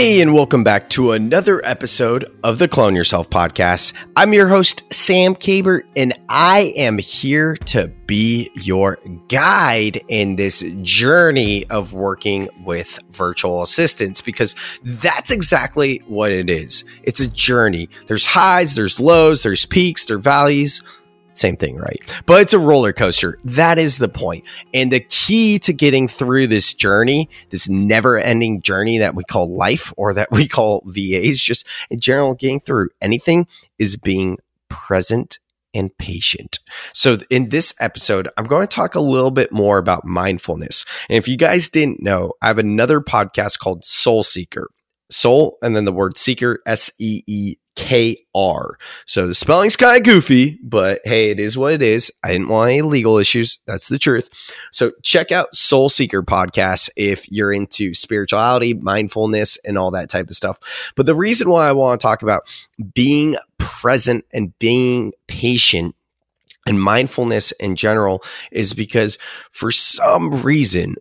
Hey, and welcome back to another episode of the Clone Yourself podcast. I'm your host, Sam Caber, and I am here to be your guide in this journey of working with virtual assistants because that's exactly what it is. It's a journey. There's highs, there's lows, there's peaks, there's valleys same thing, right? But it's a roller coaster. That is the point. And the key to getting through this journey, this never ending journey that we call life or that we call VAs, just in general, getting through anything is being present and patient. So, in this episode, I'm going to talk a little bit more about mindfulness. And if you guys didn't know, I have another podcast called Soul Seeker. Soul and then the word seeker, S E E KR. So the spelling's kind of goofy, but hey, it is what it is. I didn't want any legal issues. That's the truth. So check out Soul Seeker podcast if you're into spirituality, mindfulness, and all that type of stuff. But the reason why I want to talk about being present and being patient and mindfulness in general is because for some reason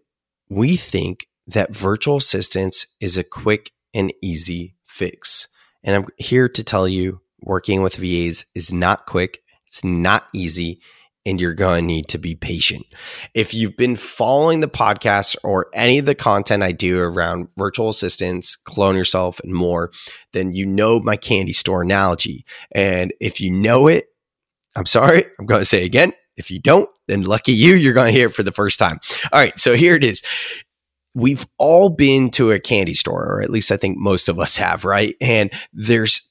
we think that virtual assistance is a quick and easy fix. And I'm here to tell you working with VAs is not quick, it's not easy, and you're going to need to be patient. If you've been following the podcast or any of the content I do around virtual assistants, clone yourself, and more, then you know my candy store analogy. And if you know it, I'm sorry, I'm going to say again. If you don't, then lucky you, you're going to hear it for the first time. All right, so here it is we've all been to a candy store, or at least I think most of us have, right? And there's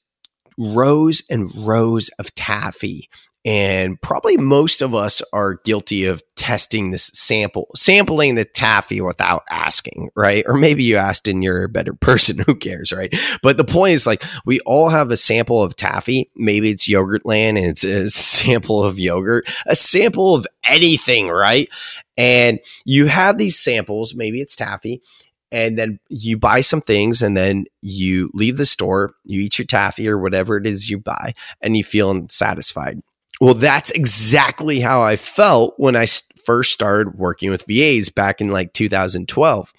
rows and rows of taffy. And probably most of us are guilty of testing this sample, sampling the taffy without asking, right? Or maybe you asked and you're a better person. Who cares, right? But the point is like we all have a sample of taffy. Maybe it's Yogurtland and it's a sample of yogurt, a sample of anything, right? And you have these samples, maybe it's taffy, and then you buy some things and then you leave the store, you eat your taffy or whatever it is you buy, and you feel satisfied. Well, that's exactly how I felt when I first started working with VAs back in like 2012.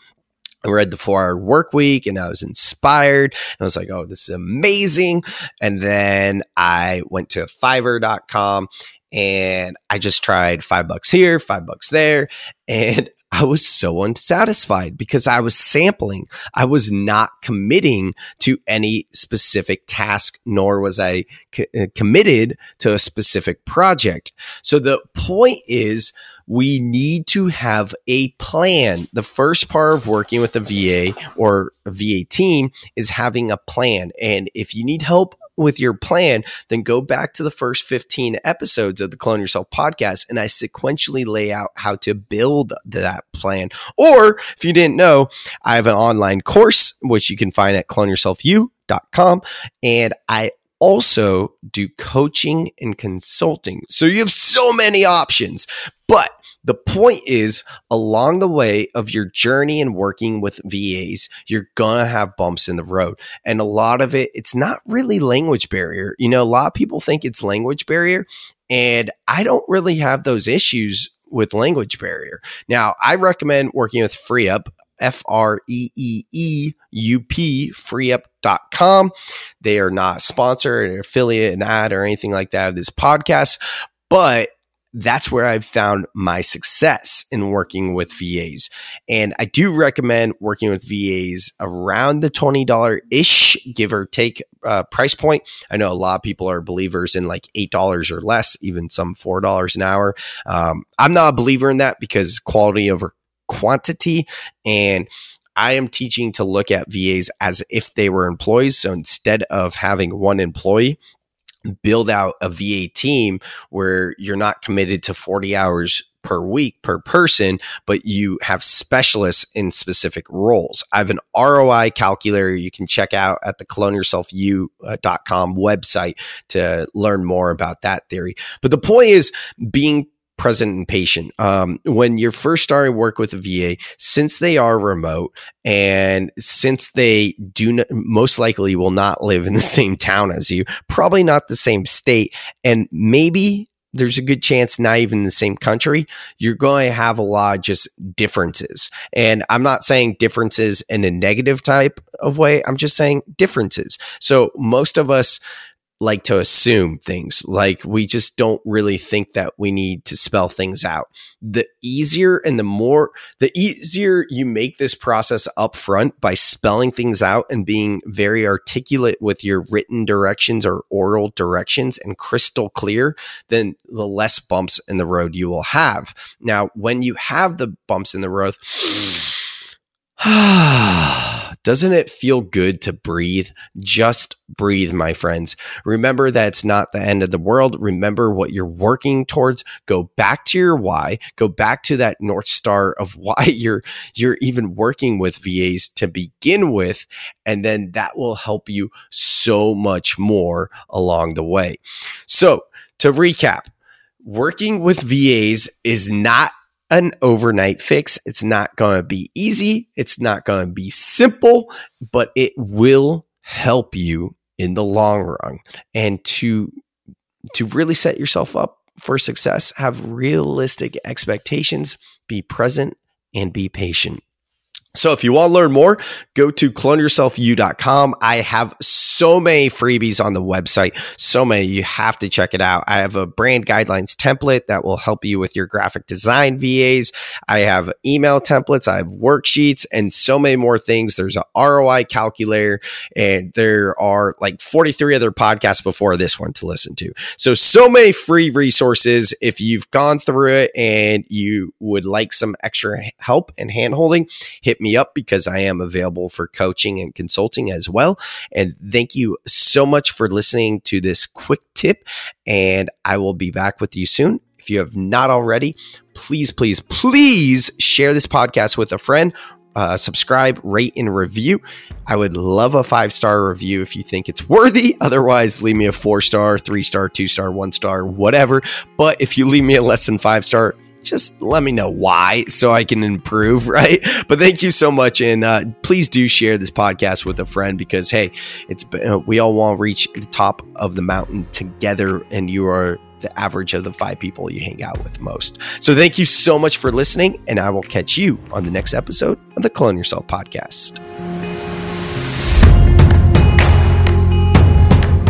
I read the four hour work week and I was inspired. I was like, oh, this is amazing. And then I went to fiverr.com and I just tried five bucks here, five bucks there. And I was so unsatisfied because I was sampling. I was not committing to any specific task, nor was I co- uh, committed to a specific project. So the point is, we need to have a plan. The first part of working with a VA or a VA team is having a plan. And if you need help with your plan, then go back to the first 15 episodes of the Clone Yourself podcast and I sequentially lay out how to build that plan. Or if you didn't know, I have an online course, which you can find at cloneyourselfu.com. And I also do coaching and consulting. So you have so many options. But the point is, along the way of your journey and working with VAs, you're going to have bumps in the road. And a lot of it, it's not really language barrier. You know, a lot of people think it's language barrier. And I don't really have those issues with language barrier. Now, I recommend working with FreeUp, F R E E E U P, freeup.com. They are not sponsored, an affiliate, an ad, or anything like that of this podcast, but that's where I've found my success in working with VAs. And I do recommend working with VAs around the $20 ish, give or take uh, price point. I know a lot of people are believers in like $8 or less, even some $4 an hour. Um, I'm not a believer in that because quality over quantity. And I am teaching to look at VAs as if they were employees. So instead of having one employee, build out a VA team where you're not committed to 40 hours per week per person, but you have specialists in specific roles. I have an ROI calculator you can check out at the cloneyourselfu.com uh, website to learn more about that theory. But the point is being present and patient. Um, when you're first starting work with a VA, since they are remote and since they do most likely will not live in the same town as you, probably not the same state, and maybe there's a good chance not even the same country, you're going to have a lot of just differences. And I'm not saying differences in a negative type of way. I'm just saying differences. So most of us like to assume things. Like we just don't really think that we need to spell things out. The easier and the more, the easier you make this process up front by spelling things out and being very articulate with your written directions or oral directions and crystal clear, then the less bumps in the road you will have. Now, when you have the bumps in the road, Doesn't it feel good to breathe? Just breathe, my friends. Remember that it's not the end of the world. Remember what you're working towards. Go back to your why. Go back to that North Star of why you're, you're even working with VAs to begin with. And then that will help you so much more along the way. So to recap, working with VAs is not an overnight fix. It's not going to be easy. It's not going to be simple, but it will help you in the long run. And to to really set yourself up for success, have realistic expectations, be present and be patient. So if you want to learn more, go to cloneyourselfu.com. I have many freebies on the website. So many. You have to check it out. I have a brand guidelines template that will help you with your graphic design VAs. I have email templates. I have worksheets and so many more things. There's a ROI calculator and there are like 43 other podcasts before this one to listen to. So, so many free resources. If you've gone through it and you would like some extra help and handholding, hit me up because I am available for coaching and consulting as well. And thank thank you so much for listening to this quick tip, and I will be back with you soon. If you have not already, please, please, please share this podcast with a friend. Uh, subscribe, rate, and review. I would love a five star review if you think it's worthy. Otherwise, leave me a four star, three star, two star, one star, whatever. But if you leave me a less than five star, just let me know why so I can improve, right? But thank you so much. And uh, please do share this podcast with a friend because, hey, it's uh, we all want to reach the top of the mountain together, and you are the average of the five people you hang out with most. So thank you so much for listening, and I will catch you on the next episode of the Clone Yourself podcast.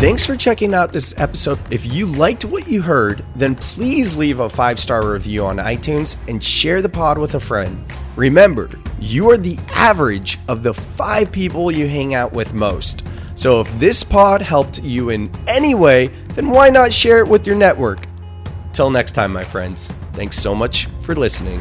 Thanks for checking out this episode. If you liked what you heard, then please leave a five star review on iTunes and share the pod with a friend. Remember, you are the average of the five people you hang out with most. So if this pod helped you in any way, then why not share it with your network? Till next time, my friends, thanks so much for listening.